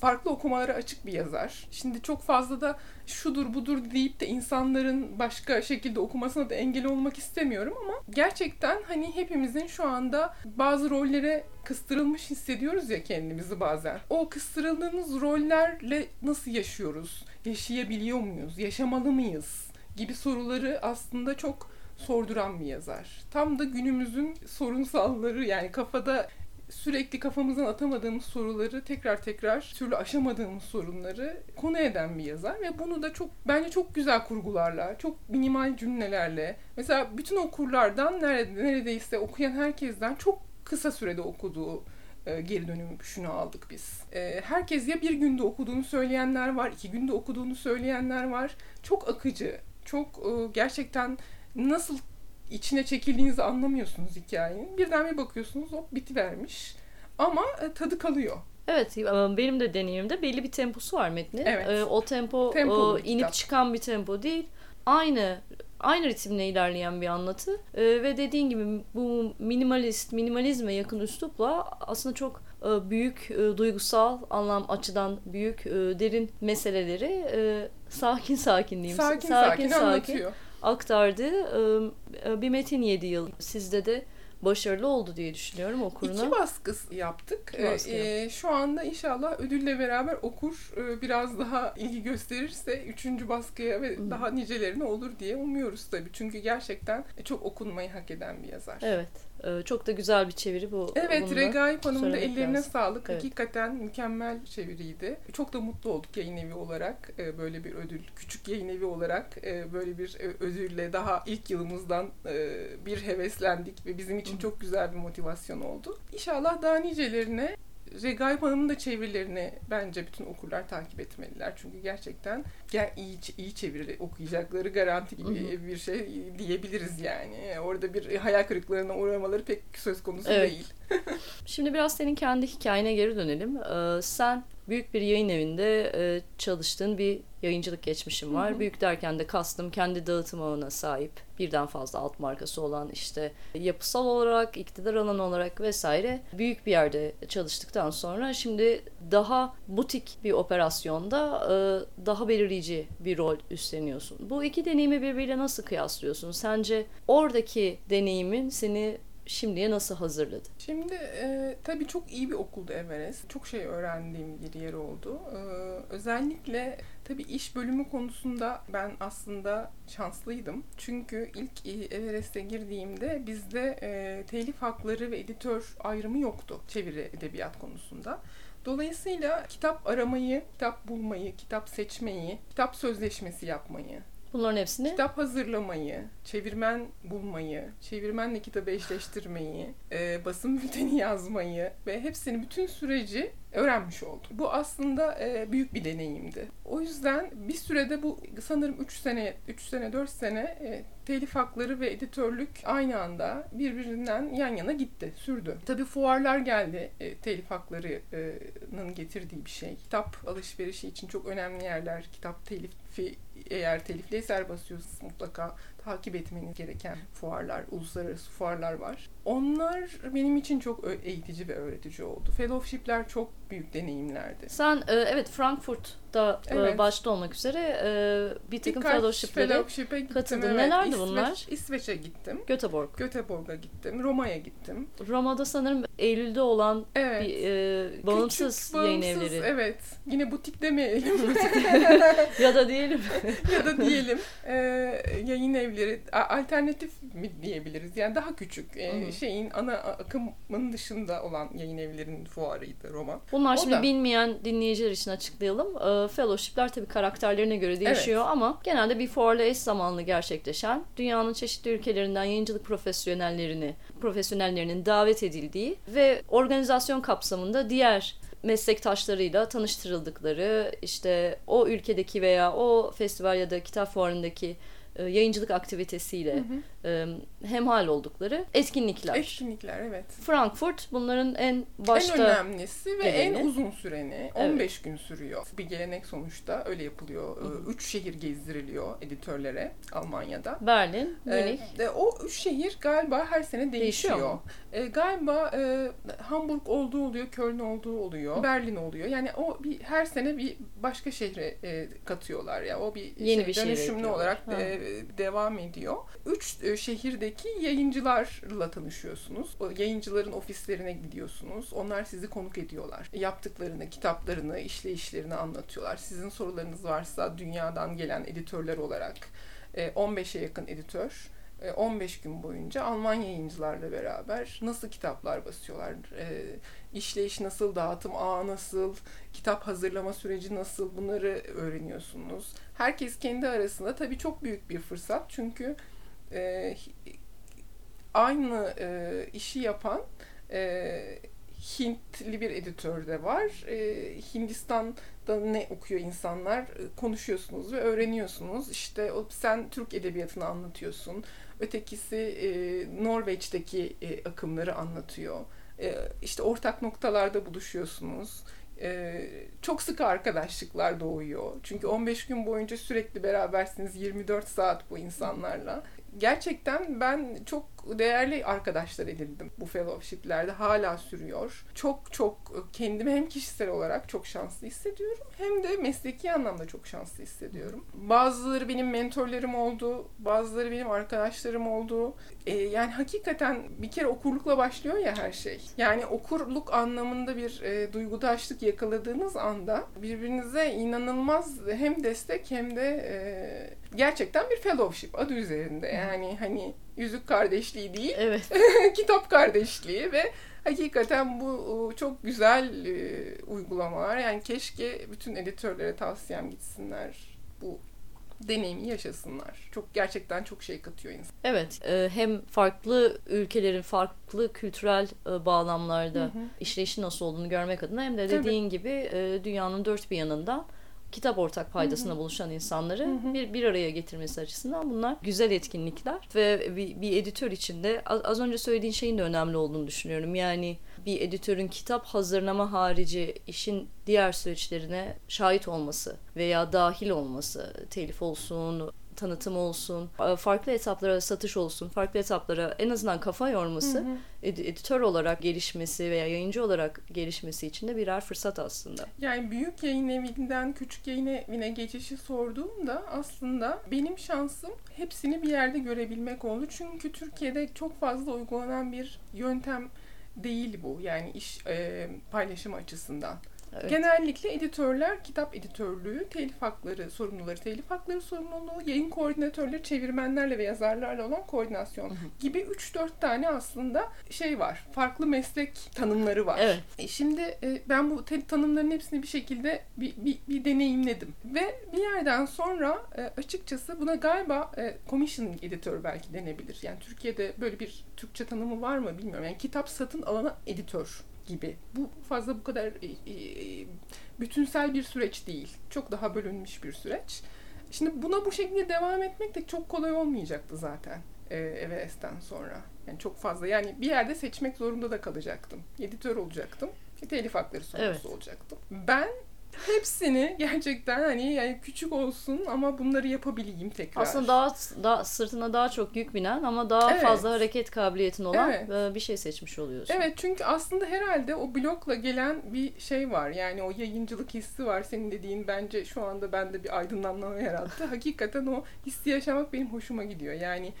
farklı okumalara açık bir yazar. Şimdi çok fazla da şudur budur deyip de insanların başka şekilde okumasına da engel olmak istemiyorum ama gerçekten hani hepimizin şu anda bazı rollere kıstırılmış hissediyoruz ya kendimizi bazen. O kıstırıldığımız rollerle nasıl yaşıyoruz? Yaşayabiliyor muyuz? Yaşamalı mıyız? gibi soruları aslında çok sorduran bir yazar. Tam da günümüzün sorunsalları yani kafada sürekli kafamızdan atamadığımız soruları tekrar tekrar türlü aşamadığımız sorunları konu eden bir yazar ve bunu da çok bence çok güzel kurgularla, çok minimal cümlelerle mesela bütün okurlardan neredeyse okuyan herkesten çok kısa sürede okuduğu e, geri dönüm şunu aldık biz. E, herkes ya bir günde okuduğunu söyleyenler var, iki günde okuduğunu söyleyenler var. Çok akıcı, çok e, gerçekten nasıl içine çekildiğinizi anlamıyorsunuz hikayenin. Birden bir bakıyorsunuz hop bitivermiş. Ama tadı kalıyor. Evet benim de deneyimimde belli bir temposu var metnin. Evet. o tempo o, inip kitap. çıkan bir tempo değil. Aynı aynı ritimle ilerleyen bir anlatı ee, ve dediğin gibi bu minimalist minimalizme yakın üslupla aslında çok e, büyük e, duygusal anlam açıdan büyük e, derin meseleleri e, sakin sakin diyeyim. Sakin sakin, sakin, sakin anlatıyor. Aktardığı e, e, bir metin 7 yıl. Sizde de başarılı oldu diye düşünüyorum okuruna. İki baskı yaptık. İki baskı. Ee, şu anda inşallah ödülle beraber okur e, biraz daha ilgi gösterirse üçüncü baskıya ve hmm. daha nicelerine olur diye umuyoruz tabii. Çünkü gerçekten çok okunmayı hak eden bir yazar. Evet. Ee, çok da güzel bir çeviri bu. Evet Regaip Hanım'ın da ellerine lazım. sağlık. Evet. Hakikaten mükemmel çeviriydi. Çok da mutlu olduk yayın evi olarak. Ee, böyle bir ödül, küçük yayın evi olarak e, böyle bir e, ödülle daha ilk yılımızdan e, bir heveslendik ve bizim için çok güzel bir motivasyon oldu. İnşallah daha nicelerine Regaip Hanım'ın da çevirilerini bence bütün okurlar takip etmeliler. Çünkü gerçekten ger iyi, iyi çeviri okuyacakları garanti gibi bir şey diyebiliriz yani. Orada bir hayal kırıklarına uğramaları pek söz konusu evet. değil. Şimdi biraz senin kendi hikayene geri dönelim. Ee, sen büyük bir yayın evinde e, çalıştığın bir yayıncılık geçmişim var. Hı hı. Büyük derken de kastım kendi dağıtım ağına sahip birden fazla alt markası olan işte yapısal olarak, iktidar alanı olarak vesaire büyük bir yerde çalıştıktan sonra şimdi daha butik bir operasyonda e, daha belirleyici bir rol üstleniyorsun. Bu iki deneyimi birbiriyle nasıl kıyaslıyorsun? Sence oradaki deneyimin seni şimdiye nasıl hazırladı? Şimdi e, tabii çok iyi bir okuldu Everest. Çok şey öğrendiğim bir yer oldu. E, özellikle tabii iş bölümü konusunda ben aslında şanslıydım. Çünkü ilk Everest'e girdiğimde bizde e, telif hakları ve editör ayrımı yoktu çeviri edebiyat konusunda. Dolayısıyla kitap aramayı, kitap bulmayı, kitap seçmeyi, kitap sözleşmesi yapmayı, Bunların hepsini? Kitap hazırlamayı, çevirmen bulmayı, çevirmenle kitabı eşleştirmeyi, e, basın bülteni yazmayı ve hepsini bütün süreci öğrenmiş oldum. Bu aslında e, büyük bir deneyimdi. O yüzden bir sürede bu sanırım 3 sene, 3 sene 4 sene e, telif hakları ve editörlük aynı anda birbirinden yan yana gitti, sürdü. Tabii fuarlar geldi e, telif haklarının getirdiği bir şey. Kitap alışverişi için çok önemli yerler, kitap telifi eğer telifli eser basıyorsanız mutlaka takip etmeniz gereken fuarlar, uluslararası fuarlar var. Onlar benim için çok eğitici ve öğretici oldu. Fellowship'ler çok büyük deneyimlerdi. Sen e, evet Frankfurt'ta e, evet. başta olmak üzere e, bir takım fellowship'lere katıldın. Evet. Nelerdi İsveç, bunlar? İsveç'e gittim. Göteborg. Göteborg'a gittim. Roma'ya gittim. Roma'da sanırım Eylül'de olan evet. bir e, bağımsız, Küçük, bağımsız yayın evleri. Evet. Yine butik demeyelim. ya da diyelim. ya da diyelim. E, yayın evleri alternatif mi diyebiliriz? Yani daha küçük. E, şeyin ana akımın dışında olan yayın evlerinin fuarıydı Roma. Bunlar o şimdi da... bilmeyen dinleyiciler için açıklayalım. E, fellowship'ler tabii karakterlerine göre değişiyor evet. ama genelde bir fuarla eş zamanlı gerçekleşen dünyanın çeşitli ülkelerinden yayıncılık profesyonellerini, profesyonellerinin davet edildiği ve organizasyon kapsamında diğer meslektaşlarıyla tanıştırıldıkları işte o ülkedeki veya o festival ya da kitap fuarındaki e, yayıncılık aktivitesiyle hı e, hemhal oldukları etkinlikler. Etkinlikler evet. Frankfurt bunların en başta en önemlisi ve geleni. en uzun süreni Evet. 15 gün sürüyor. Bir gelenek sonuçta öyle yapılıyor. Ee, Üç şehir gezdiriliyor editörlere Almanya'da. Berlin, Ee, Münih. de o üç şehir galiba her sene Değişiyor değişiyor. Ee, galiba e, Hamburg olduğu oluyor, Köln olduğu oluyor, Berlin oluyor. Yani o bir her sene bir başka şehre e, katıyorlar ya. O bir Yeni şey, bir dönüşümlü olarak Ha. e, devam ediyor. Üç e, şehirdeki yayıncılarla tanışıyorsunuz. O yayıncıların ofislerine gidiyorsunuz. Onlar sizi konuk ediyorlar. Yaptıklarını, kitaplarını, işleyişlerini anlatıyorlar. Sizin sorularınız varsa dünyadan gelen editörler olarak e, 15'e yakın editör e, 15 gün boyunca Alman yayıncılarla beraber nasıl kitaplar basıyorlar, e, işleyiş nasıl, dağıtım ağı nasıl, kitap hazırlama süreci nasıl bunları öğreniyorsunuz. Herkes kendi arasında tabii çok büyük bir fırsat çünkü e, aynı e, işi yapan e, Hintli bir editör de var. E, Hindistan'da ne okuyor insanlar e, konuşuyorsunuz ve öğreniyorsunuz. İşte o, sen Türk edebiyatını anlatıyorsun. Ötekisi e, Norveç'teki e, akımları anlatıyor. E, işte ortak noktalarda buluşuyorsunuz. E, çok sıkı arkadaşlıklar doğuyor. Çünkü 15 gün boyunca sürekli berabersiniz 24 saat bu insanlarla. Gerçekten ben çok değerli arkadaşlar edindim bu fellowship'lerde. Hala sürüyor. Çok çok kendimi hem kişisel olarak çok şanslı hissediyorum hem de mesleki anlamda çok şanslı hissediyorum. Bazıları benim mentorlarım oldu, bazıları benim arkadaşlarım oldu. Ee, yani hakikaten bir kere okurlukla başlıyor ya her şey. Yani okurluk anlamında bir e, duygudaşlık yakaladığınız anda birbirinize inanılmaz hem destek hem de e, gerçekten bir fellowship adı üzerinde. Yani hani yüzük kardeşliği değil, Evet. kitap kardeşliği ve hakikaten bu çok güzel e, uygulamalar. Yani keşke bütün editörlere tavsiyem gitsinler. Bu deneyimi yaşasınlar. Çok gerçekten çok şey katıyor insan. Evet. e, hem farklı ülkelerin farklı kültürel e, bağlamlarda Hı hı. işleyişi nasıl olduğunu görmek adına hem de Tabii. dediğin gibi e, dünyanın dört bir yanından kitap ortak paydasına buluşan insanları bir, bir araya getirmesi açısından bunlar güzel etkinlikler. Ve bir, bir editör için de az, az önce söylediğin şeyin de önemli olduğunu düşünüyorum. Yani bir editörün kitap hazırlama harici işin diğer süreçlerine şahit olması veya dahil olması, telif olsun, tanıtım olsun, farklı etaplara satış olsun, farklı etaplara en azından kafa yorması, ed- editör olarak gelişmesi veya yayıncı olarak gelişmesi için de birer fırsat aslında. Yani büyük yayın evinden küçük yayın evine geçişi sorduğumda aslında benim şansım hepsini bir yerde görebilmek oldu. Çünkü Türkiye'de çok fazla uygulanan bir yöntem değil bu. Yani iş e, paylaşımı açısından. Evet. Genellikle editörler kitap editörlüğü, telif hakları sorumluları, telif hakları sorumluluğu, yayın koordinatörleri, çevirmenlerle ve yazarlarla olan koordinasyon gibi 3-4 tane aslında şey var. Farklı meslek tanımları var. Evet. E Şimdi e, ben bu tanımların hepsini bir şekilde bir, bir, bir deneyimledim. Ve bir yerden sonra e, açıkçası buna galiba e, commissioning editör belki denebilir. Yani Türkiye'de böyle bir Türkçe tanımı var mı bilmiyorum. Yani kitap satın alana editör gibi. Bu fazla bu kadar e, e, bütünsel bir süreç değil. Çok daha bölünmüş bir süreç. Şimdi buna bu şekilde devam etmek de çok kolay olmayacaktı zaten e, Everest'ten sonra. Yani çok fazla yani bir yerde seçmek zorunda da kalacaktım. Editör olacaktım. Telif hakları sorumlusu Evet. olacaktım. Ben hepsini gerçekten hani yani küçük olsun ama bunları yapabileyim tekrar. Aslında daha, daha sırtına daha çok yük binen ama daha Evet. fazla hareket kabiliyetin olan Evet. e, bir şey seçmiş oluyorsun. Evet çünkü aslında herhalde o blokla gelen bir şey var. Yani o yayıncılık hissi var. Senin dediğin bence şu anda bende bir aydınlanma yarattı. Hakikaten o hissi yaşamak benim hoşuma gidiyor. Yani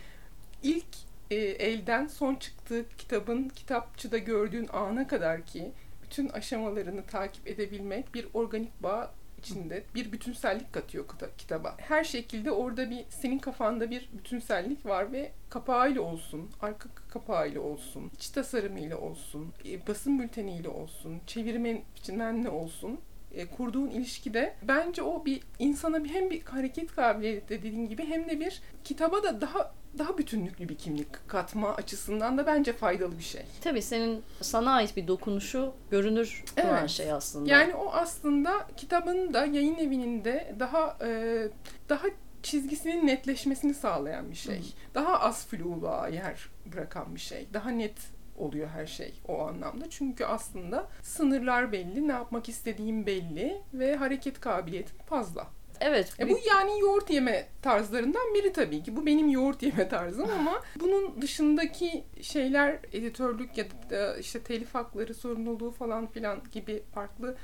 ilk e, elden son çıktığı kitabın kitapçıda gördüğün ana kadar ki bütün aşamalarını takip edebilmek bir organik bağ içinde bir bütünsellik katıyor kita- kitaba. Her şekilde orada bir senin kafanda bir bütünsellik var ve kapağıyla olsun, arka kapağıyla olsun, iç tasarımıyla olsun, e, basın bülteniyle olsun, çevirmen biçimenle olsun e, kurduğun ilişkide bence o bir insana hem bir hareket kabiliyeti dediğin gibi hem de bir kitaba da daha daha bütünlüklü bir kimlik katma açısından da bence faydalı bir şey. Tabii senin sana ait bir dokunuşu görünür kılan Evet. şey aslında. Yani o aslında kitabın da yayın evinin de daha e, daha çizgisinin netleşmesini sağlayan bir şey. Daha az fluğa yer bırakan bir şey. Daha net oluyor her şey o anlamda. Çünkü aslında sınırlar belli, ne yapmak istediğim belli ve hareket kabiliyetim fazla. Evet. E bu yani yoğurt yeme tarzlarından biri tabii ki. Bu benim yoğurt yeme tarzım ama bunun dışındaki şeyler editörlük ya da işte telif hakları sorumluluğu falan filan gibi farklı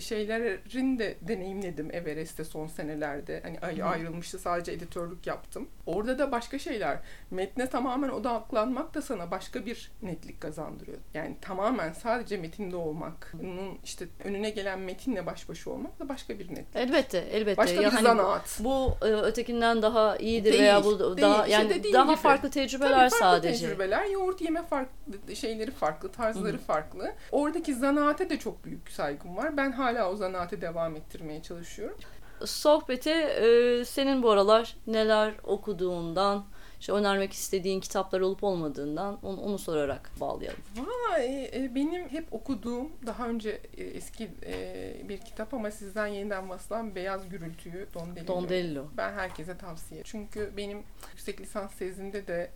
şeylerin de deneyimledim Everest'te son senelerde. Hani ay ayrılmıştı sadece editörlük yaptım. Orada da başka şeyler. Metne tamamen odaklanmak da sana başka bir netlik kazandırıyor. Yani tamamen sadece metinde olmak, bunun işte önüne gelen metinle baş başa olmak da başka bir netlik. Elbette, elbette. Başka ya bir hani zanaat. Bu e, ötekinden daha iyidir Değil, veya bu değil. daha İşte yani dediğin daha gibi. farklı tecrübeler Tabii farklı sadece. tecrübeler. Yoğurt yeme farklı, şeyleri farklı, tarzları farklı. Oradaki zanaate de çok büyük saygım var. Ben hala o zanaate devam ettirmeye çalışıyorum. Sohbeti e, senin bu aralar neler okuduğundan, işte önermek istediğin kitaplar olup olmadığından onu, onu sorarak bağlayalım. Vay, e, benim hep okuduğum, daha önce e, eski e, bir kitap ama sizden yeniden basılan Beyaz Gürültüyü Don Delillo. Don Delillo. Ben herkese tavsiye Çünkü benim yüksek lisans tezimde de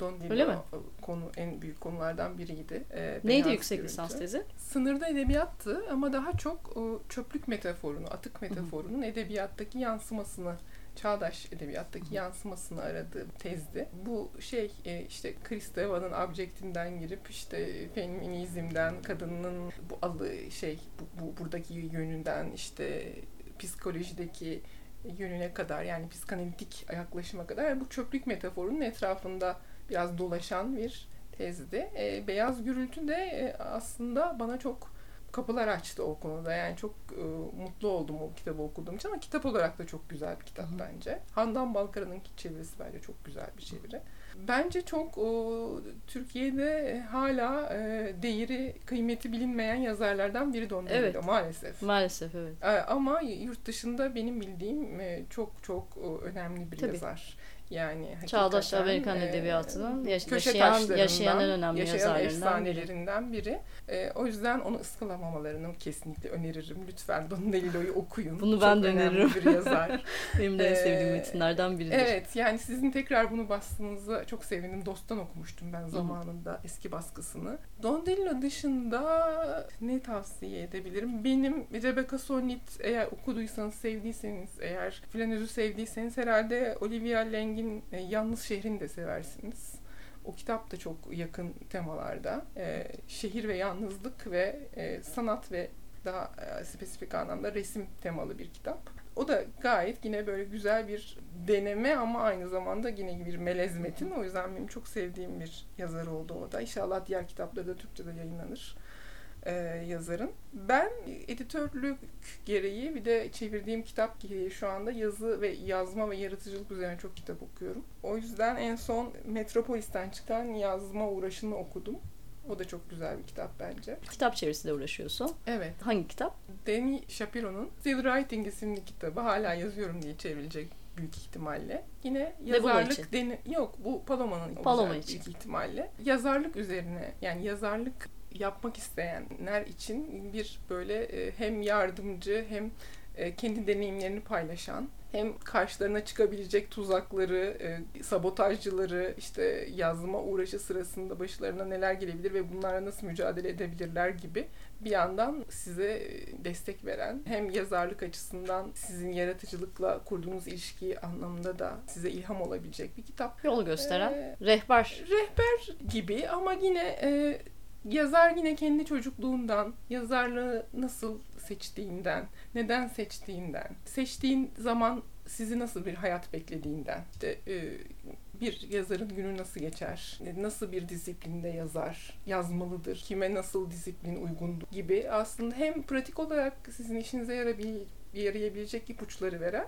Don Delillo Öyle mi? konu en büyük konulardan biriydi. E, Neydi Beyaz yüksek Gürültü. lisans tezi? Sınırda edebiyattı ama daha çok çöplük metaforunu, atık metaforunun edebiyattaki yansımasını çağdaş edebiyattaki yansımasını aradığı tezdi. Bu şey e, işte Kristeva'nın abjektinden girip işte feminizmden kadının bu alı şey bu, bu buradaki yönünden işte psikolojideki yönüne kadar yani psikanalitik yaklaşıma kadar bu çöplük metaforunun etrafında biraz dolaşan bir tezdi. E, Beyaz Gürültü de e, aslında bana çok kapılar açtı o konuda. Yani çok e, mutlu oldum o kitabı okuduğum için ama kitap olarak da çok güzel bir kitap bence. Handan Balkara'nın çevirisi bence çok güzel bir çeviri. Bence çok o, Türkiye'de hala e, değeri, kıymeti bilinmeyen yazarlardan biri Don Delillo Evet. maalesef. Maalesef evet. E, ama yurt dışında benim bildiğim e, çok çok o, önemli bir Tabii. yazar. Yani Çağdaş Amerikan e, edebiyatının yaş- yaşayan, yaşayan en önemli yaşayan yazarlarından biri. efsanelerinden biri. E, o yüzden onu ıskalamamalarını kesinlikle öneririm. Lütfen Don Delillo'yu okuyun. Bunu Çok ben de önemli öneririm. bir yazar. Benim de en sevdiğim Ee, metinlerden biridir. evet yani sizin tekrar bunu bastığınızda çok sevindim. Dost'tan okumuştum ben zamanında eski baskısını. Don Delillo dışında ne tavsiye edebilirim? Benim Rebecca Solnit eğer okuduysanız, sevdiyseniz, eğer Flanöz'ü sevdiyseniz herhalde Olivia Lang'in e, Yalnız Şehrini de seversiniz. O kitap da çok yakın temalarda. Ee, şehir ve yalnızlık ve e, sanat ve daha e, spesifik anlamda resim temalı bir kitap. O da gayet yine böyle güzel bir deneme ama aynı zamanda yine bir melez metin. O yüzden benim çok sevdiğim bir yazar oldu o da. İnşallah diğer kitapları da Türkçe'de yayınlanır e, yazarın. Ben editörlük gereği bir de çevirdiğim kitap gereği şu anda yazı ve yazma ve yaratıcılık üzerine çok kitap okuyorum. O yüzden en son Metropolis'ten çıkan yazma uğraşını okudum. O da çok güzel bir kitap bence. Kitap çevirisiyle uğraşıyorsun. Evet. Hangi kitap? Danny Shapiro'nun Still Writing isimli kitabı hala yazıyorum diye çevrilecek büyük ihtimalle. Yine yazarlık deni yok bu Paloma'nın Paloma olacak için. büyük ihtimalle. Yazarlık üzerine yani yazarlık yapmak isteyenler için bir böyle e, hem yardımcı hem e, kendi deneyimlerini paylaşan hem karşılarına çıkabilecek tuzakları, e, sabotajcıları, işte yazma uğraşı sırasında başlarına neler gelebilir ve bunlarla nasıl mücadele edebilirler gibi bir yandan size destek veren hem yazarlık açısından sizin yaratıcılıkla kurduğunuz ilişki anlamında da size ilham olabilecek bir kitap. Yol gösteren. Ee, Rehber. Rehber gibi ama yine e, yazar yine kendi çocukluğundan, yazarlığı nasıl seçtiğinden, neden seçtiğinden, seçtiğin zaman sizi nasıl bir hayat beklediğinden, işte e, bir yazarın günü nasıl geçer, nasıl bir disiplinde yazar, yazmalıdır, kime nasıl disiplin uygundur gibi aslında hem pratik olarak sizin işinize yarayabilecek ipuçları veren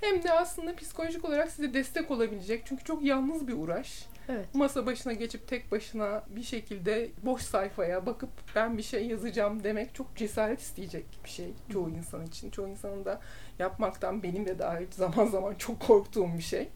hem de aslında psikolojik olarak size destek olabilecek. Çünkü çok yalnız bir uğraş Evet. masa başına geçip tek başına bir şekilde boş sayfaya bakıp ben bir şey yazacağım demek çok cesaret isteyecek bir şey çoğu insan için. Çoğu insanın da yapmaktan benim de dahil zaman zaman çok korktuğum bir şey.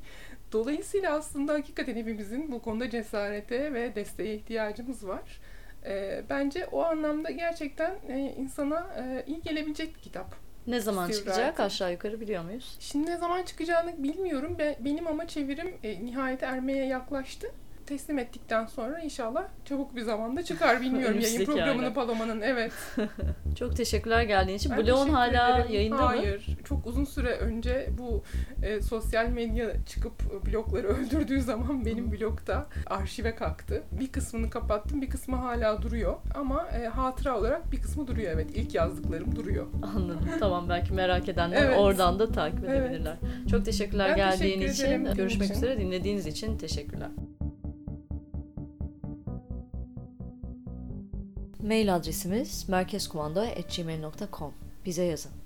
Dolayısıyla aslında hakikaten hepimizin bu konuda cesarete ve desteğe ihtiyacımız var. Ee, bence o anlamda gerçekten e, insana e, iyi gelebilecek bir kitap. Ne zaman çıkacak Wright'ın. aşağı yukarı biliyor muyuz? Şimdi ne zaman çıkacağını bilmiyorum. Be- benim ama çevirim e, nihayet ermeye yaklaştı. Teslim ettikten sonra inşallah çabuk bir zamanda çıkar bilmiyorum yayın programını ayda. Paloma'nın evet. Çok teşekkürler geldiğin için. Ben Bloğun teşekkür hala ederim. yayında mı? Hayır. Çok uzun süre önce bu e, sosyal medya çıkıp blokları öldürdüğü zaman benim blokta arşive kalktı. Bir kısmını kapattım, bir kısmı hala duruyor. Ama e, hatıra olarak bir kısmı duruyor evet. İlk yazdıklarım duruyor. Anladım. Tamam belki merak edenler Evet. oradan da takip Evet. edebilirler. Çok teşekkürler Ben geldiğin teşekkür için. Görüşmek için. üzere. Dinlediğiniz için teşekkürler. Mail adresimiz merkezkumanda.gmail.com Bize yazın.